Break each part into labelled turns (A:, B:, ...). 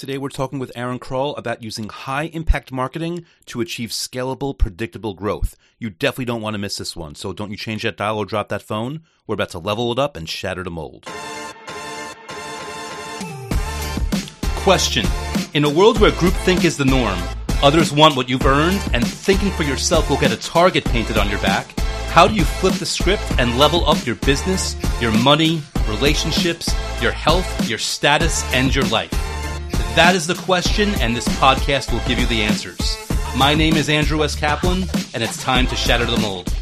A: Today we're talking with Aaron Kroll about using high impact marketing to achieve scalable, predictable growth. You definitely don't want to miss this one, so don't you change that dial or drop that phone. We're about to level it up and shatter the mold. Question In a world where groupthink is the norm, others want what you've earned, and thinking for yourself will get a target painted on your back, how do you flip the script and level up your business, your money, relationships, your health, your status, and your life? That is the question, and this podcast will give you the answers. My name is Andrew S. Kaplan, and it's time to shatter the mold.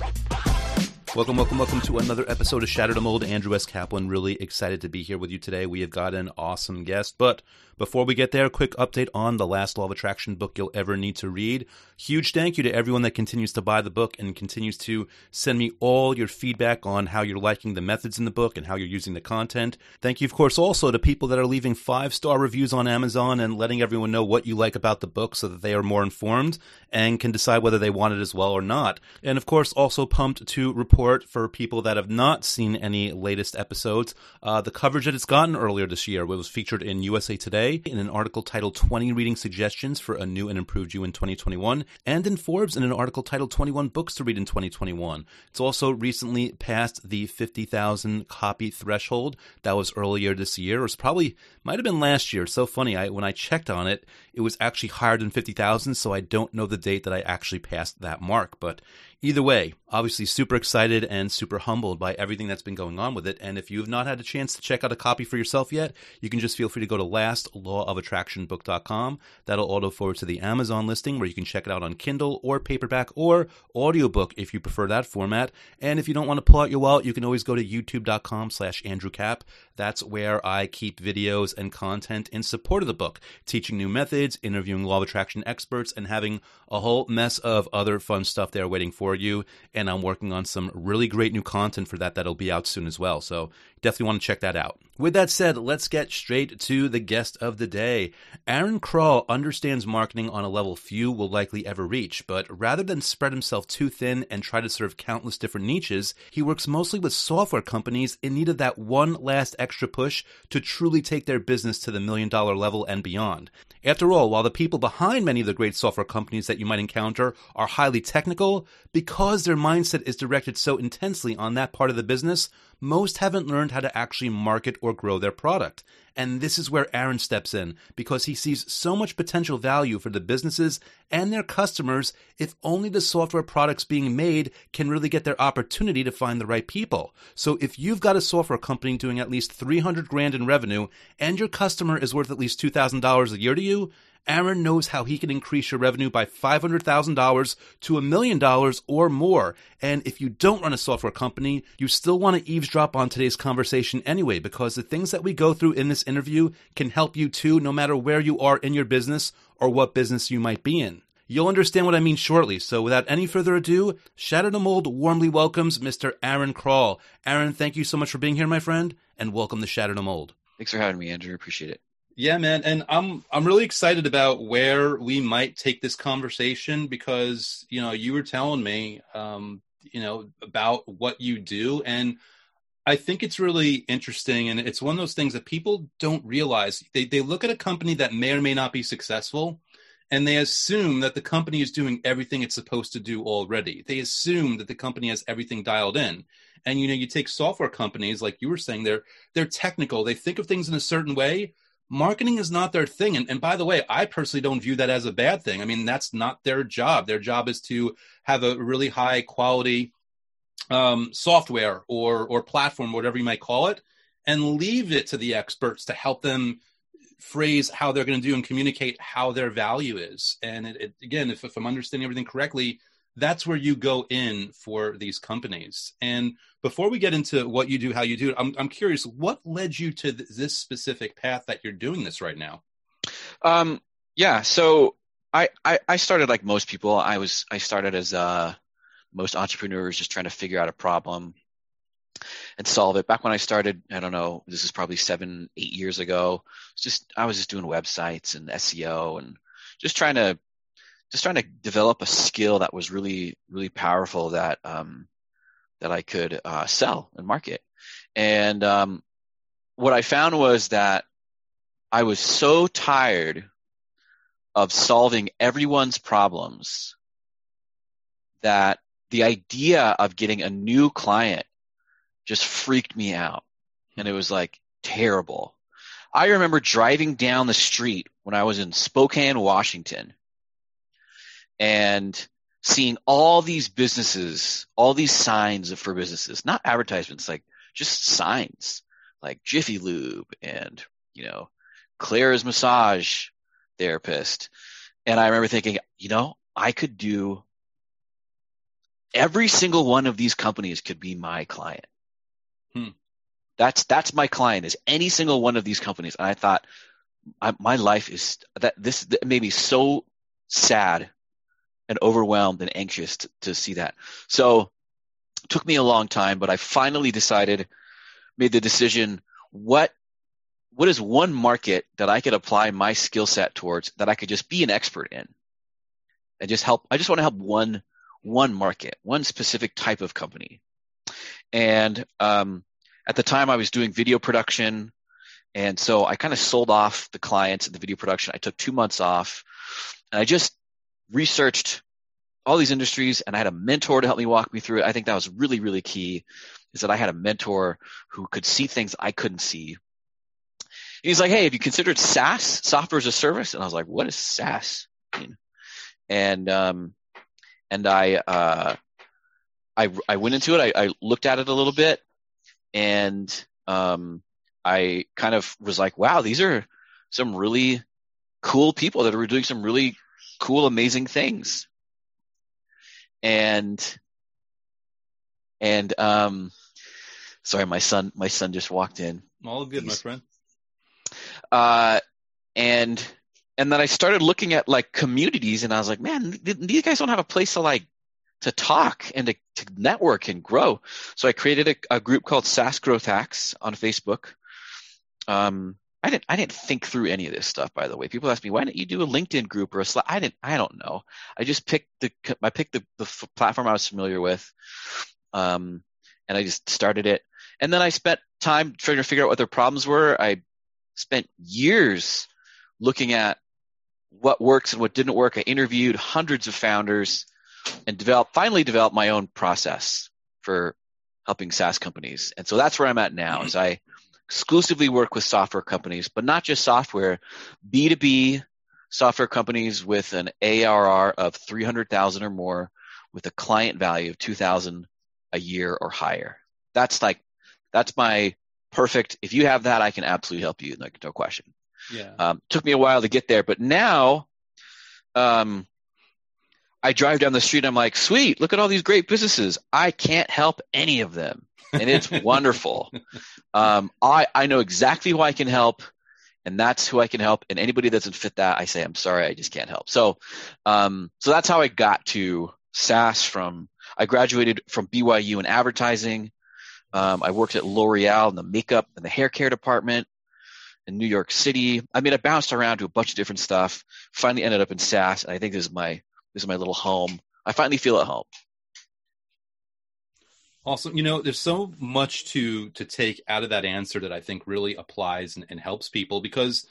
A: Welcome, welcome, welcome to another episode of Shatter the Mold. Andrew S. Kaplan, really excited to be here with you today. We have got an awesome guest, but before we get there, quick update on the last law of attraction book you'll ever need to read. Huge thank you to everyone that continues to buy the book and continues to send me all your feedback on how you're liking the methods in the book and how you're using the content. Thank you, of course, also to people that are leaving five star reviews on Amazon and letting everyone know what you like about the book so that they are more informed and can decide whether they want it as well or not. And of course, also pumped to report for people that have not seen any latest episodes uh, the coverage that it's gotten earlier this year. It was featured in USA Today in an article titled 20 Reading Suggestions for a New and Improved You in 2021 and in Forbes in an article titled 21 Books to Read in 2021. It's also recently passed the 50,000 copy threshold. That was earlier this year. It was probably, might have been last year. It's so funny. I, when I checked on it, it was actually higher than 50,000, so I don't know the date that I actually passed that mark. But Either way, obviously super excited and super humbled by everything that's been going on with it. And if you have not had a chance to check out a copy for yourself yet, you can just feel free to go to lastlawofattractionbook.com. That'll auto forward to the Amazon listing where you can check it out on Kindle or paperback or audiobook if you prefer that format. And if you don't want to pull out your wallet, you can always go to youtube.com slash Andrew Cap. That's where I keep videos and content in support of the book, teaching new methods, interviewing law of attraction experts, and having a whole mess of other fun stuff there waiting for you. And I'm working on some really great new content for that that'll be out soon as well. So definitely want to check that out. With that said, let's get straight to the guest of the day. Aaron Kroll understands marketing on a level few will likely ever reach, but rather than spread himself too thin and try to serve countless different niches, he works mostly with software companies in need of that one last push to truly take their business to the million dollar level and beyond. After all, while the people behind many of the great software companies that you might encounter are highly technical, because their mindset is directed so intensely on that part of the business, most haven't learned how to actually market or grow their product. And this is where Aaron steps in because he sees so much potential value for the businesses and their customers if only the software products being made can really get their opportunity to find the right people. So if you've got a software company doing at least 300 grand in revenue and your customer is worth at least $2,000 a year to you, Aaron knows how he can increase your revenue by $500,000 to a million dollars or more. And if you don't run a software company, you still want to eavesdrop on today's conversation anyway, because the things that we go through in this interview can help you too, no matter where you are in your business or what business you might be in. You'll understand what I mean shortly. So without any further ado, Shatter the Mold warmly welcomes Mr. Aaron Kroll. Aaron, thank you so much for being here, my friend, and welcome to Shatter the Mold.
B: Thanks for having me, Andrew. Appreciate it.
A: Yeah, man, and I'm I'm really excited about where we might take this conversation because you know you were telling me um, you know about what you do and I think it's really interesting and it's one of those things that people don't realize. They they look at a company that may or may not be successful and they assume that the company is doing everything it's supposed to do already. They assume that the company has everything dialed in. And you know, you take software companies like you were saying they're they're technical. They think of things in a certain way, marketing is not their thing. And, and by the way, I personally don't view that as a bad thing. I mean, that's not their job. Their job is to have a really high quality um, software or or platform, whatever you might call it, and leave it to the experts to help them phrase how they're going to do and communicate how their value is. And it, it, again, if, if I'm understanding everything correctly, that's where you go in for these companies. And before we get into what you do, how you do it, I'm, I'm curious, what led you to th- this specific path that you're doing this right now?
B: Um, yeah, so I, I, I started like most people. I was I started as uh, most entrepreneurs, just trying to figure out a problem and solve it. Back when I started, I don't know, this is probably seven, eight years ago. Just I was just doing websites and SEO and just trying to just trying to develop a skill that was really really powerful that um, that I could uh, sell and market. And um, what I found was that I was so tired of solving everyone's problems that the idea of getting a new client just freaked me out. And it was like terrible. I remember driving down the street when I was in Spokane, Washington, and seeing all these businesses, all these signs for businesses, not advertisements, like just signs like Jiffy Lube and, you know, Claire's massage therapist. And I remember thinking, you know, I could do every single one of these companies could be my client. Hmm. That's that's my client is any single one of these companies. And I thought I, my life is that this made me so sad and overwhelmed and anxious to, to see that. So took me a long time, but I finally decided, made the decision, what what is one market that I could apply my skill set towards that I could just be an expert in and just help I just want to help one one market, one specific type of company. And um, at the time I was doing video production and so I kind of sold off the clients in the video production. I took two months off and I just researched all these industries and I had a mentor to help me walk me through it. I think that was really, really key is that I had a mentor who could see things I couldn't see. He's like, Hey, have you considered SaaS, software as a service? And I was like, what is SaaS? And, um, and I, uh, I, I went into it. I, I looked at it a little bit and, um, I kind of was like, wow, these are some really cool people that are doing some really cool, amazing things. And, and, um, sorry, my son, my son just walked in.
A: All good, He's, my friend.
B: Uh, and, and then I started looking at like communities and I was like, man, these guys don't have a place to like, to talk and to, to network and grow. So I created a, a group called SaaS Growth Hacks on Facebook. Um, I didn't I didn't think through any of this stuff. By the way, people ask me why didn't you do a LinkedIn group or a Slack? I didn't. I don't know. I just picked the I picked the, the platform I was familiar with, um, and I just started it. And then I spent time trying to figure out what their problems were. I spent years looking at what works and what didn't work. I interviewed hundreds of founders and developed finally developed my own process for helping SaaS companies. And so that's where I'm at now. Is I exclusively work with software companies, but not just software, B2B software companies with an ARR of 300,000 or more with a client value of 2,000 a year or higher. That's like, that's my perfect. If you have that, I can absolutely help you. Like, no question.
A: Yeah.
B: Um, took me a while to get there, but now, um, I drive down the street. I'm like, sweet, look at all these great businesses. I can't help any of them and it's wonderful. Um, I I know exactly who I can help, and that's who I can help. And anybody that doesn't fit that, I say I'm sorry, I just can't help. So, um, so that's how I got to SaaS. From I graduated from BYU in advertising. Um, I worked at L'Oreal in the makeup and the hair care department in New York City. I mean, I bounced around to a bunch of different stuff. Finally, ended up in SaaS, and I think this is my this is my little home. I finally feel at home.
A: Awesome. You know, there's so much to to take out of that answer that I think really applies and, and helps people because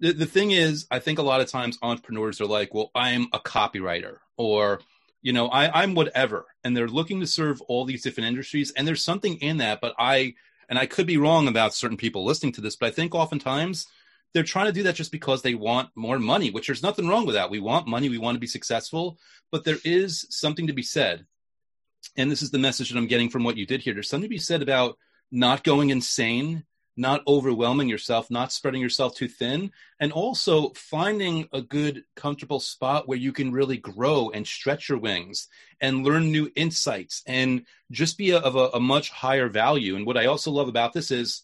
A: the, the thing is, I think a lot of times entrepreneurs are like, well, I'm a copywriter or, you know, I, I'm whatever. And they're looking to serve all these different industries. And there's something in that, but I and I could be wrong about certain people listening to this, but I think oftentimes they're trying to do that just because they want more money, which there's nothing wrong with that. We want money, we want to be successful, but there is something to be said and this is the message that I'm getting from what you did here. There's something to be said about not going insane, not overwhelming yourself, not spreading yourself too thin, and also finding a good, comfortable spot where you can really grow and stretch your wings and learn new insights and just be a, of a, a much higher value. And what I also love about this is,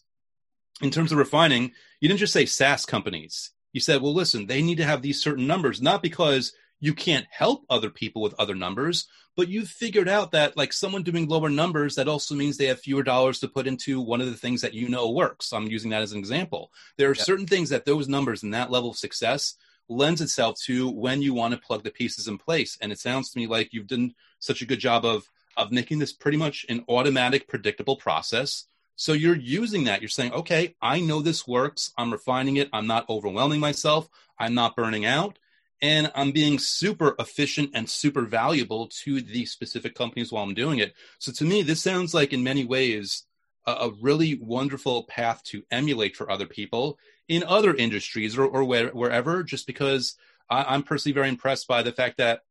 A: in terms of refining, you didn't just say SaaS companies. You said, well, listen, they need to have these certain numbers, not because you can't help other people with other numbers, but you've figured out that like someone doing lower numbers that also means they have fewer dollars to put into one of the things that you know works. I'm using that as an example. There are certain things that those numbers and that level of success lends itself to when you want to plug the pieces in place. And it sounds to me like you've done such a good job of of making this pretty much an automatic predictable process So you're using that. You're saying, okay, I know this works. I'm refining it. I'm not overwhelming myself. I'm not burning out. And I'm being super efficient and super valuable to the specific companies while I'm doing it. So to me, this sounds like in many ways a, a really wonderful path to emulate for other people in other industries or, or where, wherever, just because I, I'm personally very impressed by the fact that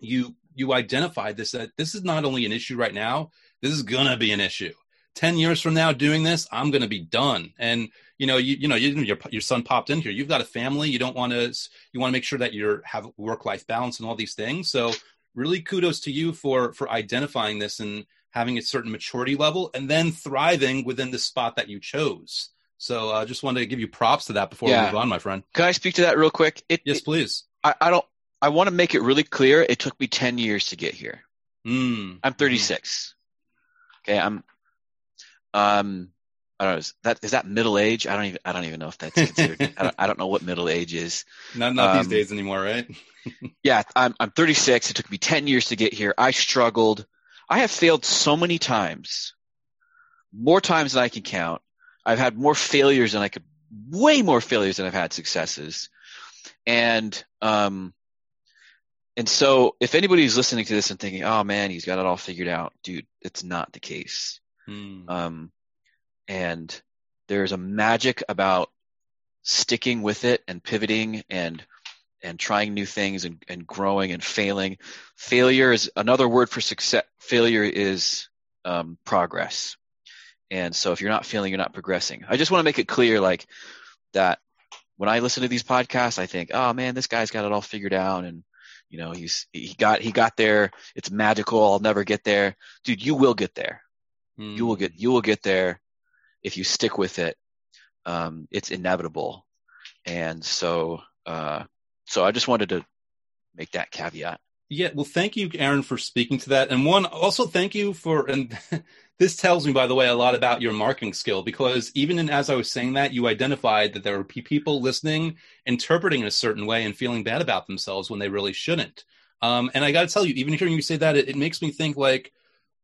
A: you you identified this that this is not only an issue right now, this is gonna be an issue. 10 years from now doing this i'm going to be done. And you know you, you know you, your, your son popped in here. You've got a family. You don't want to you want to make sure that you're have work life balance and all these things. So really kudos to you for for identifying this and having a certain maturity level and then thriving within the spot that you chose. So i uh, just wanted to give you props to that before yeah. we move on my friend.
B: Can i speak to that real quick?
A: It, yes please.
B: I, I, don't i want to make it really clear. It took me 10 years to get here.
A: Mm.
B: i'm 36 okay i'm um, I don't know. Is that is that middle age? I don't even I don't even know if that's considered. I, don't, I don't know what middle age is.
A: Not not um, these days anymore, right?
B: yeah, I'm I'm 36. It took me 10 years to get here. I struggled. I have failed so many times, more times than I can count. I've had more failures than I could, way more failures than I've had successes, and um, and so if anybody's listening to this and thinking, "Oh man, he's got it all figured out," dude, it's not the case.
A: Mm.
B: Um, and there's a magic about sticking with it and pivoting and and trying new things and, and growing and failing. Failure is another word for success. Failure is um, progress. And so if you're not failing, you're not progressing. I just want to make it clear, like that when I listen to these podcasts, I think, oh man, this guy's got it all figured out. And, you know, he's, he got, he got there. It's magical. I'll never get there. Dude, you will get there. Mm. You will get you will get there if you stick with it. Um, it's inevitable, and so uh, so I just wanted to make that caveat.
A: Yeah, well, thank you, Aaron, for speaking to that, and one also thank you for and. this tells me, by the way, a lot about your marketing skill because even in, as I was saying that, you identified that there be people listening, interpreting in a certain way, and feeling bad about themselves when they really shouldn't. Um, and I got to tell you, even hearing you say that, it, it, makes me think like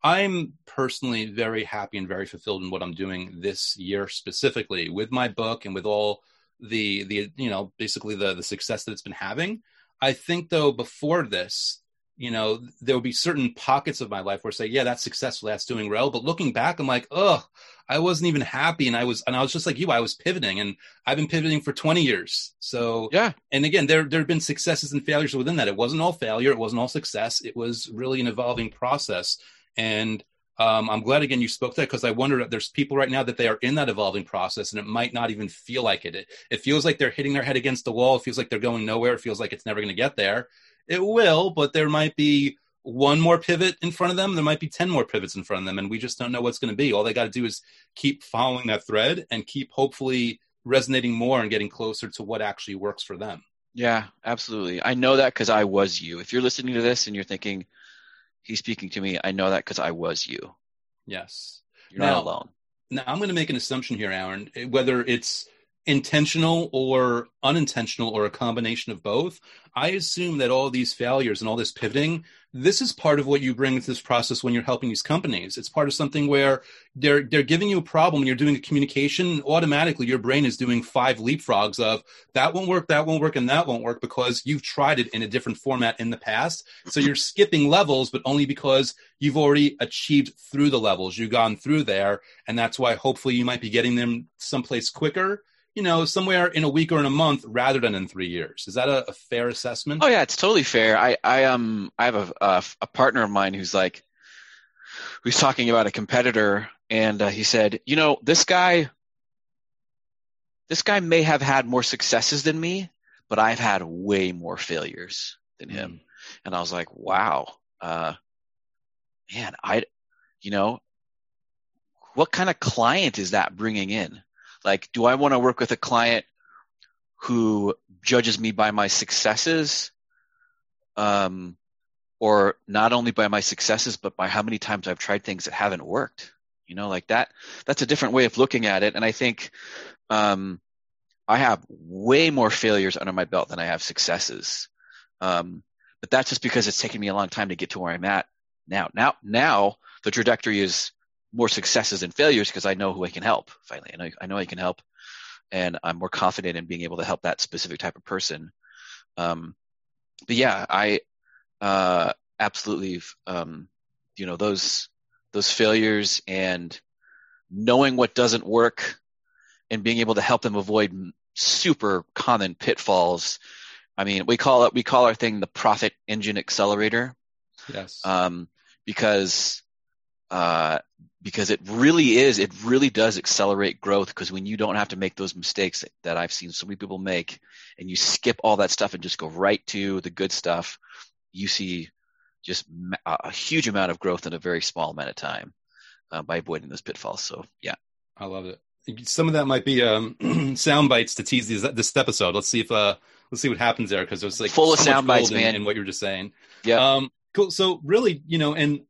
A: I'm personally very happy and very fulfilled in what I'm doing this year specifically with my book and with all the the you know basically the the success that it's been having. I think though before this, you know, there would be certain pockets of my life where I say, yeah, that's successful, that's doing well. But looking back, I'm like, oh, I wasn't even happy, and I was, and I was just like you, I was pivoting, and I've been pivoting for 20 years. So
B: yeah,
A: and again, there there have been successes and failures within that. It wasn't all failure, it wasn't all success. It was really an evolving process. And um, I'm glad again you spoke that because I wonder if there's people right now that they are in that evolving process and it might not even feel like it. it. It feels like they're hitting their head against the wall. It feels like they're going nowhere. It feels like it's never going to get there. It will, but there might be one more pivot in front of them. There might be 10 more pivots in front of them, and we just don't know what's going to be. All they got to do is keep following that thread and keep hopefully resonating more and getting closer to what actually works for them.
B: Yeah, absolutely. I know that because I was you. If you're listening to this and you're thinking, he's speaking to me. I know that because I was you.
A: Yes.
B: You're now, not alone.
A: Now I'm going to make an assumption here, Aaron, whether it's intentional or unintentional or a combination of both. I assume that all these failures and all this pivoting this is part of what you bring to this process when you're helping these companies. It's part of something where they're they're giving you a problem and you're doing a communication. Automatically, your brain is doing five leapfrogs of that won't work, that won't work, and that won't work because you've tried it in a different format in the past. So you're skipping levels, but only because you've already achieved through the levels. You've gone through there, and that's why hopefully you might be getting them someplace quicker you know, somewhere in a week or in a month rather than in three years. Is that a, a fair assessment?
B: Oh yeah, it's totally fair. I, I um I have a, a, a partner of mine who's like who's talking about a competitor and uh, he said, you know, this guy this guy may have had more successes than me, but I've had way more failures than him. Mm. And I was like, wow, uh, man, I, you know, what kind of client is that bringing in? Like, do I want to work with a client who judges me by my successes? Um, or not only by my successes, but by how many times I've tried things that haven't worked. You know, like that, that's a different way of looking at it. And I think, um, I have way more failures under my belt than I have successes. Um, but that's just because it's taken me a long time to get to where I'm at now. Now, now the trajectory is more successes and failures because I know who I can help. Finally, I know I know I can help, and I'm more confident in being able to help that specific type of person. Um, but yeah, I uh, absolutely, um, you know, those those failures and knowing what doesn't work and being able to help them avoid super common pitfalls. I mean, we call it we call our thing the profit engine accelerator.
A: Yes.
B: Um, because uh, because it really is it really does accelerate growth because when you don't have to make those mistakes that I've seen so many people make and you skip all that stuff and just go right to the good stuff, you see just a huge amount of growth in a very small amount of time uh, by avoiding those pitfalls. So yeah,
A: I love it. Some of that might be um, sound bites to tease this, this episode. Let's see if uh, let's see what happens there because there's like
B: full of sound bites, man.
A: In, what you were just saying.
B: Yeah.
A: Um, cool. So really, you know, and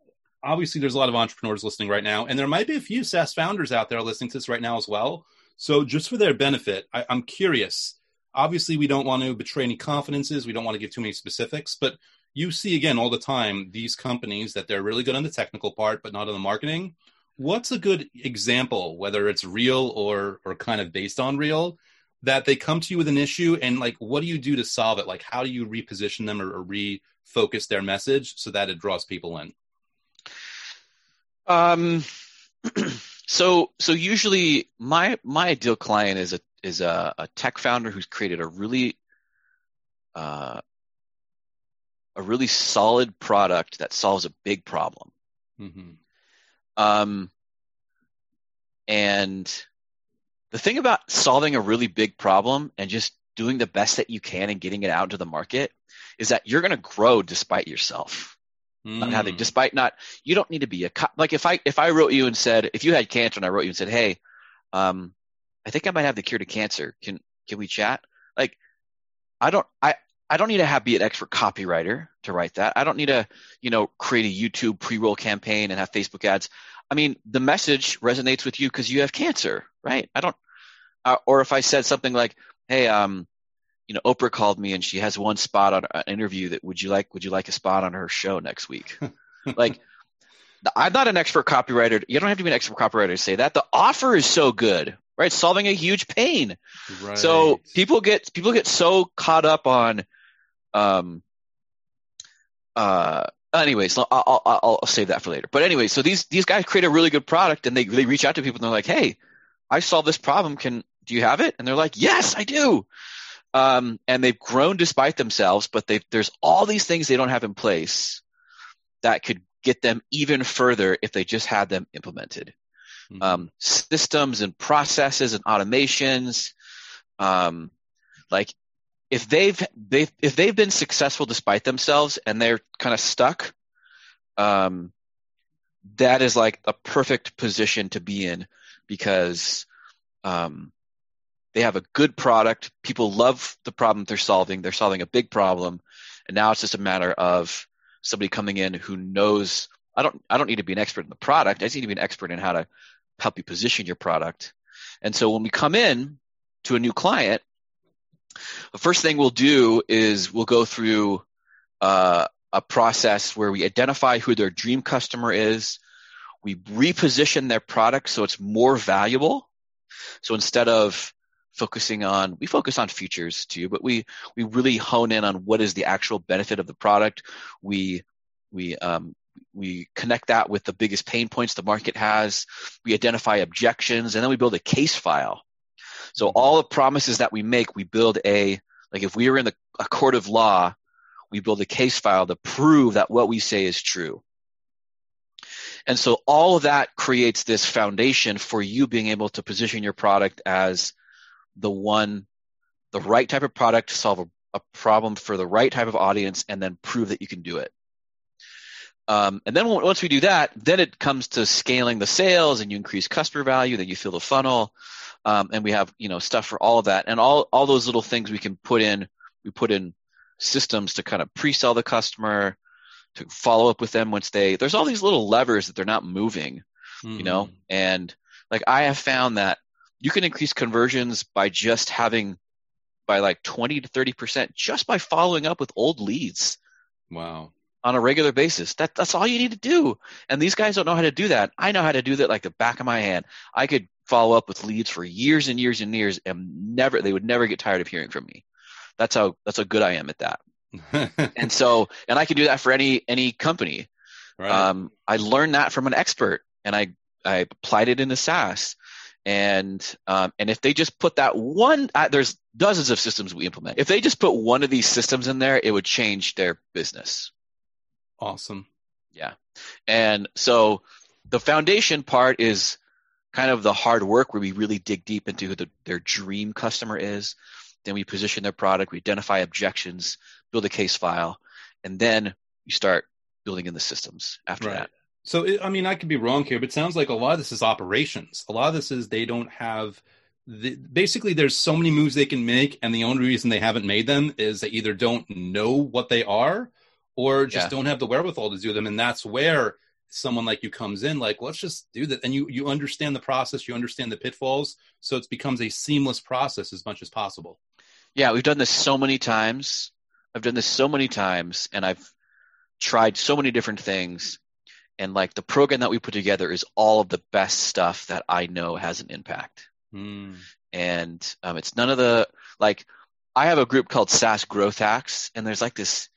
A: obviously there's a lot of entrepreneurs listening right now, and there might be a few SaaS founders out there listening to this right now as well. So just for their benefit, I, I'm curious. Obviously, we don't want to betray any confidences. We don't want to give too many specifics, but you see again all the time these companies that they're really good on the technical part, but not on the marketing. What's a good example, whether it's real or or kind of based on real, that they come to you with an issue and like what do you do to solve it? Like how do you reposition them or, or refocus their message so that it draws people in?
B: Um, so so usually my my ideal client is a is a, a tech founder who's created a really uh, a really solid product that solves a big problem. Mm-hmm. Um, and the thing about solving a really big problem and just doing the best that you can and getting it out into the market is that you're going to grow despite yourself. Mm. Not having, despite not, you don't need to be a cop like if I if I wrote you and said if you had cancer and I wrote you and said, hey, um, I think I might have the cure to cancer. Can can we chat? Like, I don't I I don't need to have be an expert copywriter to write that. I don't need to you know create a YouTube pre roll campaign and have Facebook ads. I mean, the message resonates with you because you have cancer, right? I don't. Uh, or if I said something like, hey, um, you know, Oprah called me and she has one spot on an interview that would you like, would you like a spot on her show next week? like, I'm not an expert copywriter. You don't have to be an expert copywriter to say that. The offer is so good, right? Solving a huge pain. Right. So people get, people get so caught up on, um, uh, anyways, I'll, I'll, I'll, save that for later. But anyway, so these, these guys create a really good product and they, they reach out to people and they're like, Hey, I solved this problem. Can, do you have it? And they're like, yes, I do um, and they've grown despite themselves, but there's all these things they don't have in place that could get them even further if they just had them implemented. Mm-hmm. Um, systems and processes and automations, um, like if they've they've if they've been successful despite themselves and they're kind of stuck, um, that is like a perfect position to be in because um, they have a good product. People love the problem they're solving. They're solving a big problem. And now it's just a matter of somebody coming in who knows I don't I don't need to be an expert in the product. I just need to be an expert in how to help you position your product. And so when we come in to a new client, the first thing we'll do is we'll go through uh, a process where we identify who their dream customer is. We reposition their product so it's more valuable. So instead of focusing on we focus on features too but we we really hone in on what is the actual benefit of the product. We we um, we connect that with the biggest pain points the market has. We identify objections and then we build a case file. So mm-hmm. all the promises that we make we build a like if we were in the, a court of law we build a case file to prove that what we say is true. And so all of that creates this foundation for you being able to position your product as the one, the right type of product to solve a, a problem for the right type of audience and then prove that you can do it. Um, and then once we do that, then it comes to scaling the sales and you increase customer value, then you fill the funnel. Um, and we have, you know, stuff for all of that and all, all those little things we can put in, we put in systems to kind of pre-sell the customer, to follow up with them once they, there's all these little levers that they're not moving, mm-hmm. you know, mm-hmm. and like I have found that you can increase conversions by just having by like 20 to 30% just by following up with old leads.
A: Wow.
B: on a regular basis. That that's all you need to do. And these guys don't know how to do that. I know how to do that like the back of my hand. I could follow up with leads for years and years and years and never they would never get tired of hearing from me. That's how that's how good I am at that. and so and I can do that for any any company. Right. Um, I learned that from an expert and I I applied it into SaaS. And um, and if they just put that one, uh, there's dozens of systems we implement. If they just put one of these systems in there, it would change their business.
A: Awesome.
B: Yeah. And so the foundation part is kind of the hard work where we really dig deep into who the, their dream customer is. Then we position their product, we identify objections, build a case file, and then you start building in the systems after right. that.
A: So, it, I mean, I could be wrong here, but it sounds like a lot of this is operations. A lot of this is they don't have the, basically there's so many moves they can make, and the only reason they haven't made them is they either don't know what they are or just yeah. don't have the wherewithal to do them. And that's where someone like you comes in, like, let's just do that. And you you understand the process, you understand the pitfalls, so it becomes a seamless process as much as possible.
B: Yeah, we've done this so many times. I've done this so many times, and I've tried so many different things and like the program that we put together is all of the best stuff that I know has an impact. Mm. And um, it's none of the like I have a group called SaaS Growth Hacks, and there's like this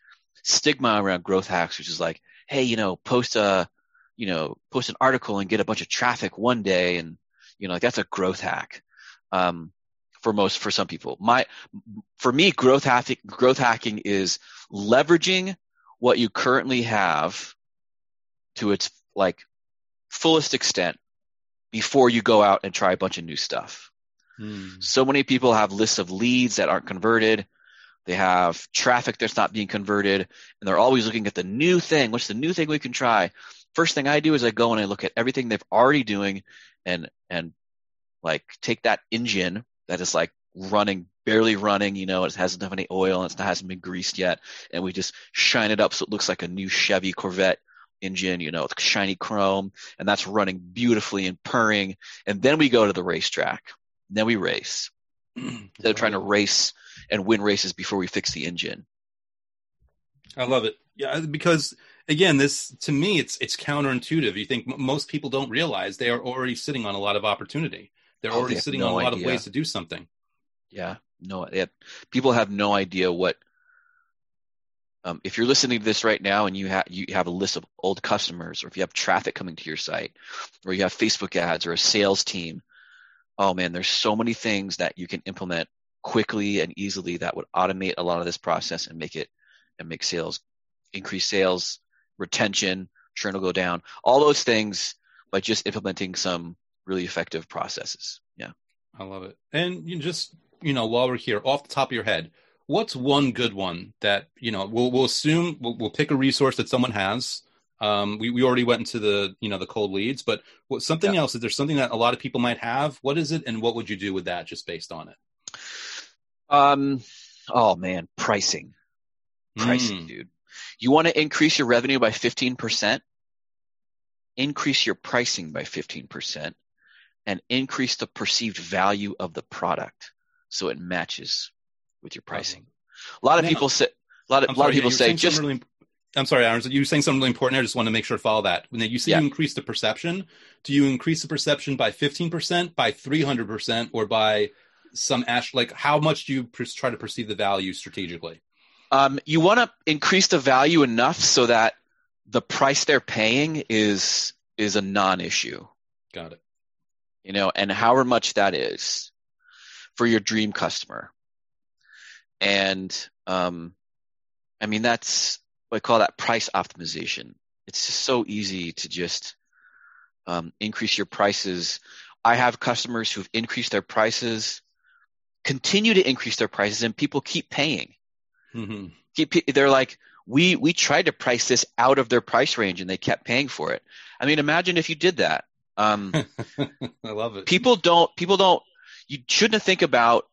B: stigma around growth hacks, which is like, hey, you know, post a, you know, post an article and get a bunch of traffic one day, and you know, like that's a growth hack. Um, for most, for some people, my, for me, growth hacking, growth hacking is leveraging what you currently have to its like fullest extent before you go out and try a bunch of new stuff. Hmm. So many people have lists of leads that aren't converted. They have traffic that's not being converted, and they're always looking at the new thing. What's the new thing we can try? First thing I do is I go and I look at everything they've already doing, and and like take that engine that is like running, barely running. You know, it hasn't have any oil and it hasn't been greased yet, and we just shine it up so it looks like a new Chevy Corvette engine, you know, shiny chrome, and that's running beautifully and purring. And then we go to the racetrack. Then we race. Instead of trying to race and win races before we fix the engine.
A: I love it. Yeah, because again, this to me, it's it's counterintuitive. You think m- most people don't realize they are already sitting on a lot of opportunity. They're oh, already they sitting no on a lot idea. of ways to do something.
B: Yeah, no, have, people have no idea what um, if you're listening to this right now and you have you have a list of old customers, or if you have traffic coming to your site, or you have Facebook ads or a sales team, oh man, there's so many things that you can implement quickly and easily that would automate a lot of this process and make it and make sales increase sales, retention, churn will go down. All those things by just implementing some really effective processes. Yeah.
A: I love it. And you just, you know, while we're here, off the top of your head, what's one good one that you know we'll we'll assume we'll, we'll pick a resource that someone has. Um, we we already went into the you know the cold leads, but what, something yeah. else is there something that a lot of people might have? What is it, and what would you do with that just based on it?
B: Um, oh man, pricing, pricing, mm. dude. You want to increase your revenue by fifteen percent? Increase your pricing by fifteen percent, and increase the perceived value of the product so it matches with your pricing. A lot of people say a lot of, a lot of people say just. Really,
A: I'm sorry, Aaron. You were saying something really important. I just want to make sure to follow that. When you say yeah. you increase the perception, do you increase the perception by 15%, by 300%, or by some ash? Like, how much do you try to perceive the value strategically?
B: Um, you want to increase the value enough so that the price they're paying is is a non-issue.
A: Got it.
B: You know, and however much that is for your dream customer and um, I mean that's what I call that price optimization. It's just so easy to just um, increase your prices. I have customers who've increased their prices, continue to increase their prices, and people keep paying. Mm-hmm. Keep, they're like, we we tried to price this out of their price range, and they kept paying for it. I mean, imagine if you did that. Um,
A: I love it.
B: People don't. People don't. You shouldn't think about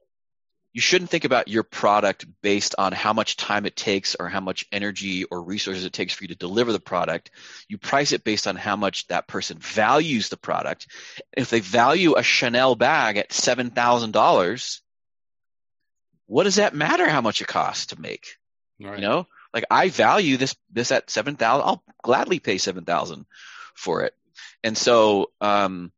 B: you shouldn't think about your product based on how much time it takes or how much energy or resources it takes for you to deliver the product. You price it based on how much that person values the product. If they value a Chanel bag at $7,000, what does that matter how much it costs to make? Right. You know, Like I value this this at seven thousand. I'll gladly pay seven thousand for it. And so, um,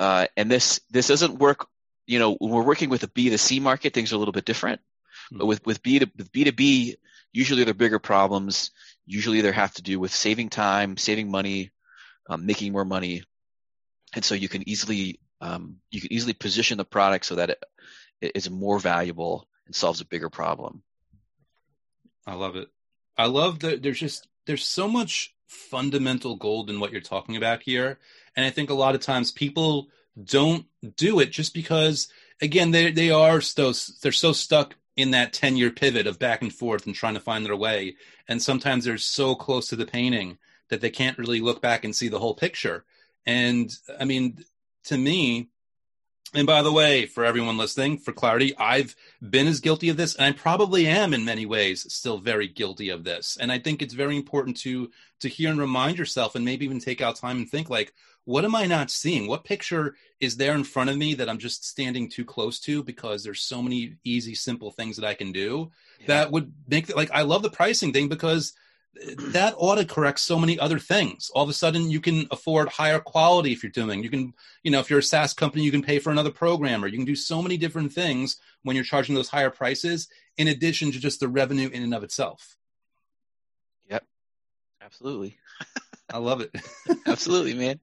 B: uh, and this this doesn't work. You know, when we're working with a B to C market, things are a little bit different. Mm-hmm. But with with B to with B to B, usually they're bigger problems. Usually they have to do with saving time, saving money, um, making more money, and so you can easily um, you can easily position the product so that it, it is more valuable and solves a bigger problem.
A: I love it. I love that there's just there's so much fundamental gold in what you're talking about here, and I think a lot of times people don't do it just because again they they are so they're so stuck in that 10 year pivot of back and forth and trying to find their way and sometimes they're so close to the painting that they can't really look back and see the whole picture and I mean to me and by the way, for everyone listening, for clarity, I've been as guilty of this, and I probably am in many ways still very guilty of this. And I think it's very important to to hear and remind yourself, and maybe even take out time and think like, what am I not seeing? What picture is there in front of me that I'm just standing too close to because there's so many easy, simple things that I can do yeah. that would make like I love the pricing thing because that ought to correct so many other things. All of a sudden, you can afford higher quality if you're doing. You can, you know, if you're a SaaS company, you can pay for another programmer. You can do so many different things when you're charging those higher prices, in addition to just the revenue in and of itself.
B: Yep, absolutely.
A: I love it.
B: absolutely, man.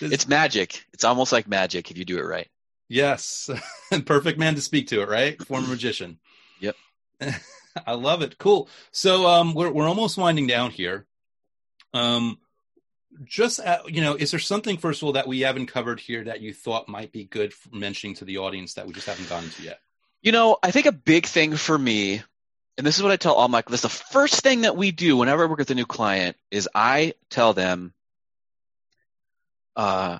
B: It's magic. It's almost like magic if you do it right.
A: Yes, perfect man to speak to it, right? Former magician.
B: Yep.
A: I love it. Cool. So um, we're we're almost winding down here. Um, just at, you know, is there something first of all that we haven't covered here that you thought might be good for mentioning to the audience that we just haven't gotten to yet?
B: You know, I think a big thing for me, and this is what I tell all my this the first thing that we do whenever I work with a new client is I tell them, uh,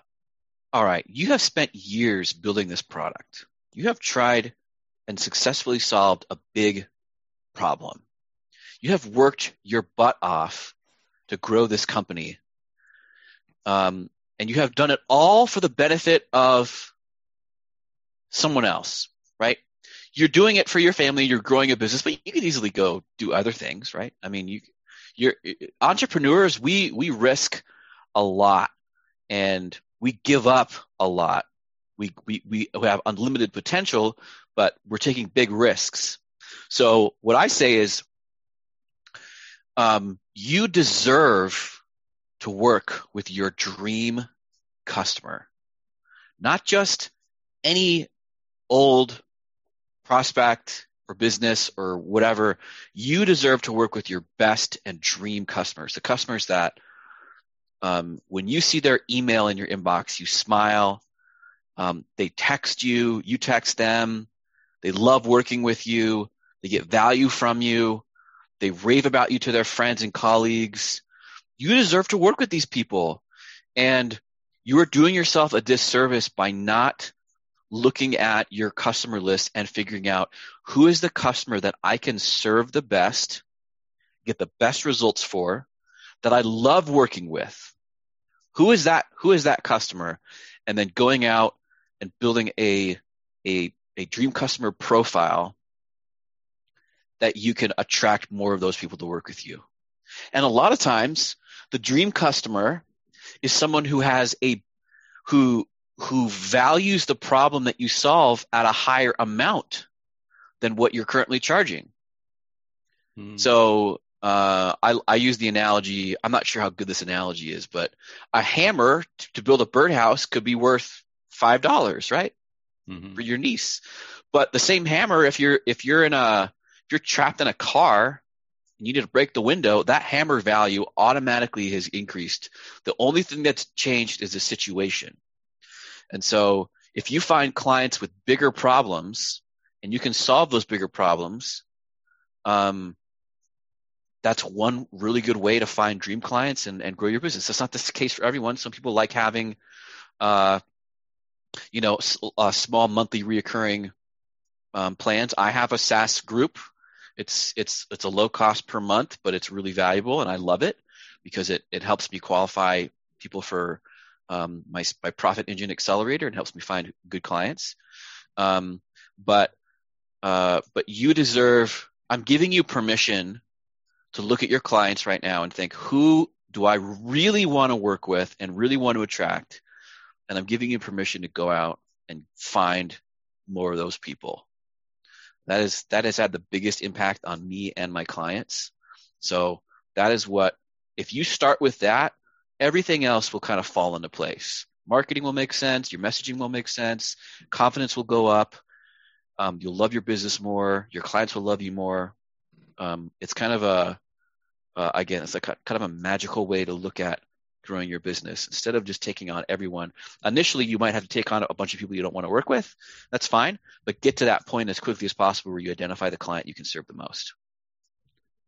B: all right, you have spent years building this product. You have tried and successfully solved a big problem. You have worked your butt off to grow this company. Um, and you have done it all for the benefit of someone else, right? You're doing it for your family, you're growing a business, but you could easily go do other things, right? I mean, you, you're entrepreneurs, we, we risk a lot and we give up a lot. We, we, we have unlimited potential, but we're taking big risks. So what I say is, um, you deserve to work with your dream customer, not just any old prospect or business or whatever. You deserve to work with your best and dream customers, the customers that um, when you see their email in your inbox, you smile. Um, they text you, you text them. They love working with you. They get value from you. They rave about you to their friends and colleagues. You deserve to work with these people. And you are doing yourself a disservice by not looking at your customer list and figuring out who is the customer that I can serve the best, get the best results for, that I love working with. Who is that? Who is that customer? And then going out and building a, a, a dream customer profile that you can attract more of those people to work with you. And a lot of times the dream customer is someone who has a who who values the problem that you solve at a higher amount than what you're currently charging. Hmm. So uh, I, I use the analogy. I'm not sure how good this analogy is, but a hammer t- to build a birdhouse could be worth five dollars, right, mm-hmm. for your niece. But the same hammer, if you're if you're in a if you're trapped in a car and you need to break the window, that hammer value automatically has increased. The only thing that's changed is the situation. And so if you find clients with bigger problems and you can solve those bigger problems, um, that's one really good way to find dream clients and, and grow your business. That's not the case for everyone. Some people like having, uh, you know, a small monthly reoccurring um, plans. I have a SaaS group it's it's it's a low cost per month, but it's really valuable, and I love it because it it helps me qualify people for um, my my profit engine accelerator and helps me find good clients. Um, but uh, but you deserve. I'm giving you permission to look at your clients right now and think, who do I really want to work with and really want to attract? And I'm giving you permission to go out and find more of those people. That is that has had the biggest impact on me and my clients. So that is what if you start with that, everything else will kind of fall into place. Marketing will make sense, your messaging will make sense, confidence will go up, um, you'll love your business more, your clients will love you more. Um, it's kind of a uh, again, it's a kind of a magical way to look at growing your business instead of just taking on everyone. Initially, you might have to take on a bunch of people you don't want to work with. That's fine, but get to that point as quickly as possible where you identify the client you can serve the most.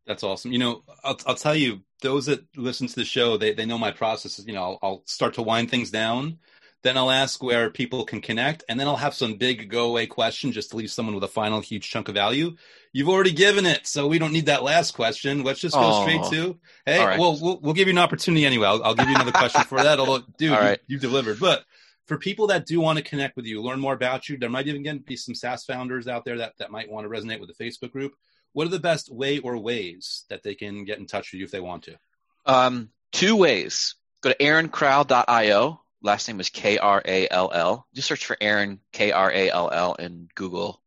A: That's awesome. You know, I'll, I'll tell you, those that listen to the show, they, they know my process. You know, I'll, I'll start to wind things down then I'll ask where people can connect, and then I'll have some big go away question just to leave someone with a final huge chunk of value. You've already given it, so we don't need that last question. Let's just go oh, straight to hey. Right. Well, well, we'll give you an opportunity anyway. I'll, I'll give you another question for that. Although, dude, you, you've delivered. But for people that do want to connect with you, learn more about you, there might even be some SaaS founders out there that, that might want to resonate with the Facebook group. What are the best way or ways that they can get in touch with you if they want to?
B: Um, two ways. Go to aaronkrall.io last name is K R A L L. Just search for Aaron K R A L L in Google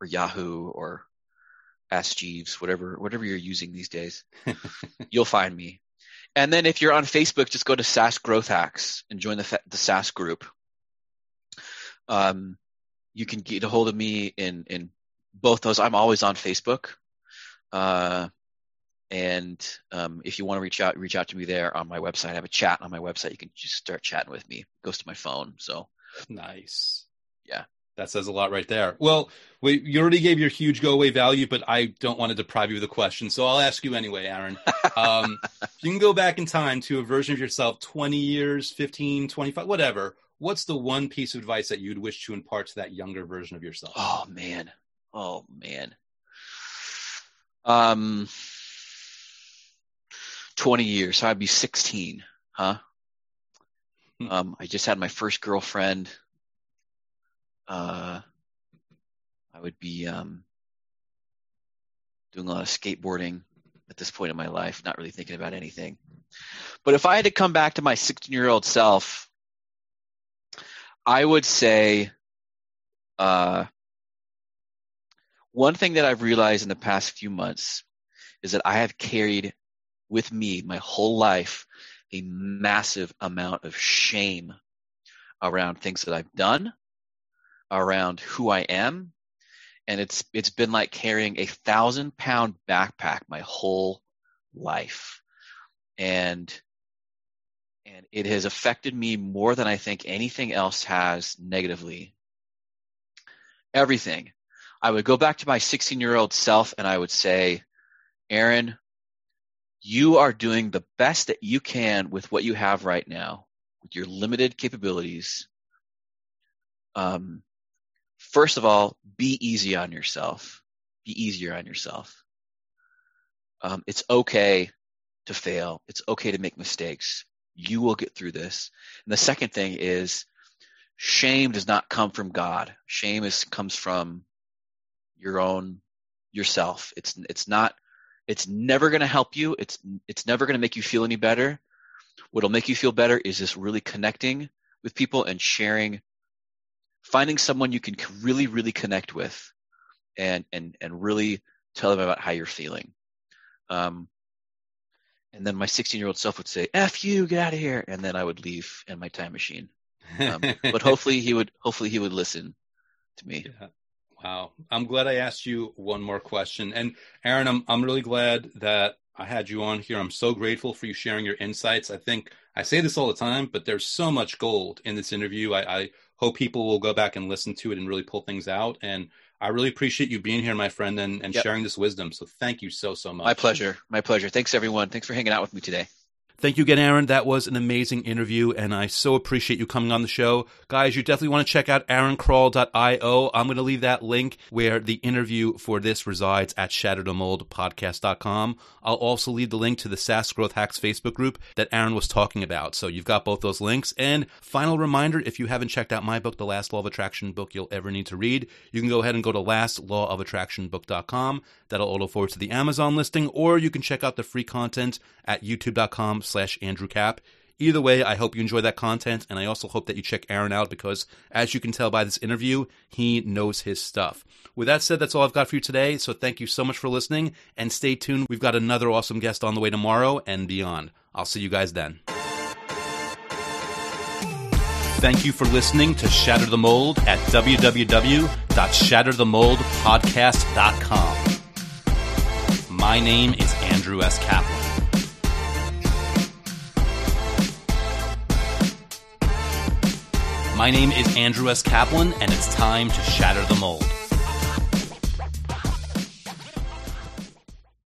B: or Yahoo or Ask Jeeves, whatever whatever you're using these days. You'll find me. And then if you're on Facebook, just go to SaaS Growth Hacks and join the the SaaS group. Um, you can get a hold of me in in both those. I'm always on Facebook. Uh, and um, if you want to reach out, reach out to me there on my website. I have a chat on my website. You can just start chatting with me. It goes to my phone. So
A: nice.
B: Yeah.
A: That says a lot right there. Well, we, you already gave your huge go away value, but I don't want to deprive you of the question. So I'll ask you anyway, Aaron. Um, you can go back in time to a version of yourself 20 years, 15, 25, whatever. What's the one piece of advice that you'd wish to impart to that younger version of yourself?
B: Oh, man. Oh, man. Um, 20 years. So I'd be 16, huh? Hmm. Um, I just had my first girlfriend. Uh, I would be um, doing a lot of skateboarding at this point in my life, not really thinking about anything. But if I had to come back to my 16 year old self, I would say uh, one thing that I've realized in the past few months is that I have carried with me my whole life a massive amount of shame around things that I've done, around who I am, and it's it's been like carrying a thousand pound backpack my whole life, and and it has affected me more than I think anything else has negatively. Everything. I would go back to my 16 year old self and I would say, Aaron, you are doing the best that you can with what you have right now, with your limited capabilities. Um, first of all, be easy on yourself. Be easier on yourself. Um, it's okay to fail. It's okay to make mistakes. You will get through this. And the second thing is shame does not come from God. Shame is comes from your own yourself. It's it's not it's never going to help you. It's it's never going to make you feel any better. What'll make you feel better is just really connecting with people and sharing, finding someone you can really really connect with, and and and really tell them about how you're feeling. Um, and then my 16 year old self would say, "F you, get out of here," and then I would leave in my time machine. Um, but hopefully he would hopefully he would listen to me.
A: Yeah. Wow. I'm glad I asked you one more question. And Aaron, I'm, I'm really glad that I had you on here. I'm so grateful for you sharing your insights. I think I say this all the time, but there's so much gold in this interview. I, I hope people will go back and listen to it and really pull things out. And I really appreciate you being here, my friend, and, and yep. sharing this wisdom. So thank you so, so much.
B: My pleasure. My pleasure. Thanks, everyone. Thanks for hanging out with me today.
A: Thank you again, Aaron. That was an amazing interview, and I so appreciate you coming on the show. Guys, you definitely want to check out aaronkrall.io. I'm going to leave that link where the interview for this resides at shatterthemoldpodcast.com. I'll also leave the link to the SaaS Growth Hacks Facebook group that Aaron was talking about. So you've got both those links. And final reminder if you haven't checked out my book, The Last Law of Attraction book you'll ever need to read, you can go ahead and go to lastlawofattractionbook.com. That'll auto forward to the Amazon listing, or you can check out the free content at youtube.com slash Andrew Cap. Either way, I hope you enjoy that content, and I also hope that you check Aaron out because, as you can tell by this interview, he knows his stuff. With that said, that's all I've got for you today, so thank you so much for listening, and stay tuned. We've got another awesome guest on the way tomorrow and beyond. I'll see you guys then. Thank you for listening to Shatter the Mold at www.shatterthemoldpodcast.com. My name is Andrew S. Kaplan. My name is Andrew S. Kaplan, and it's time to shatter the mold.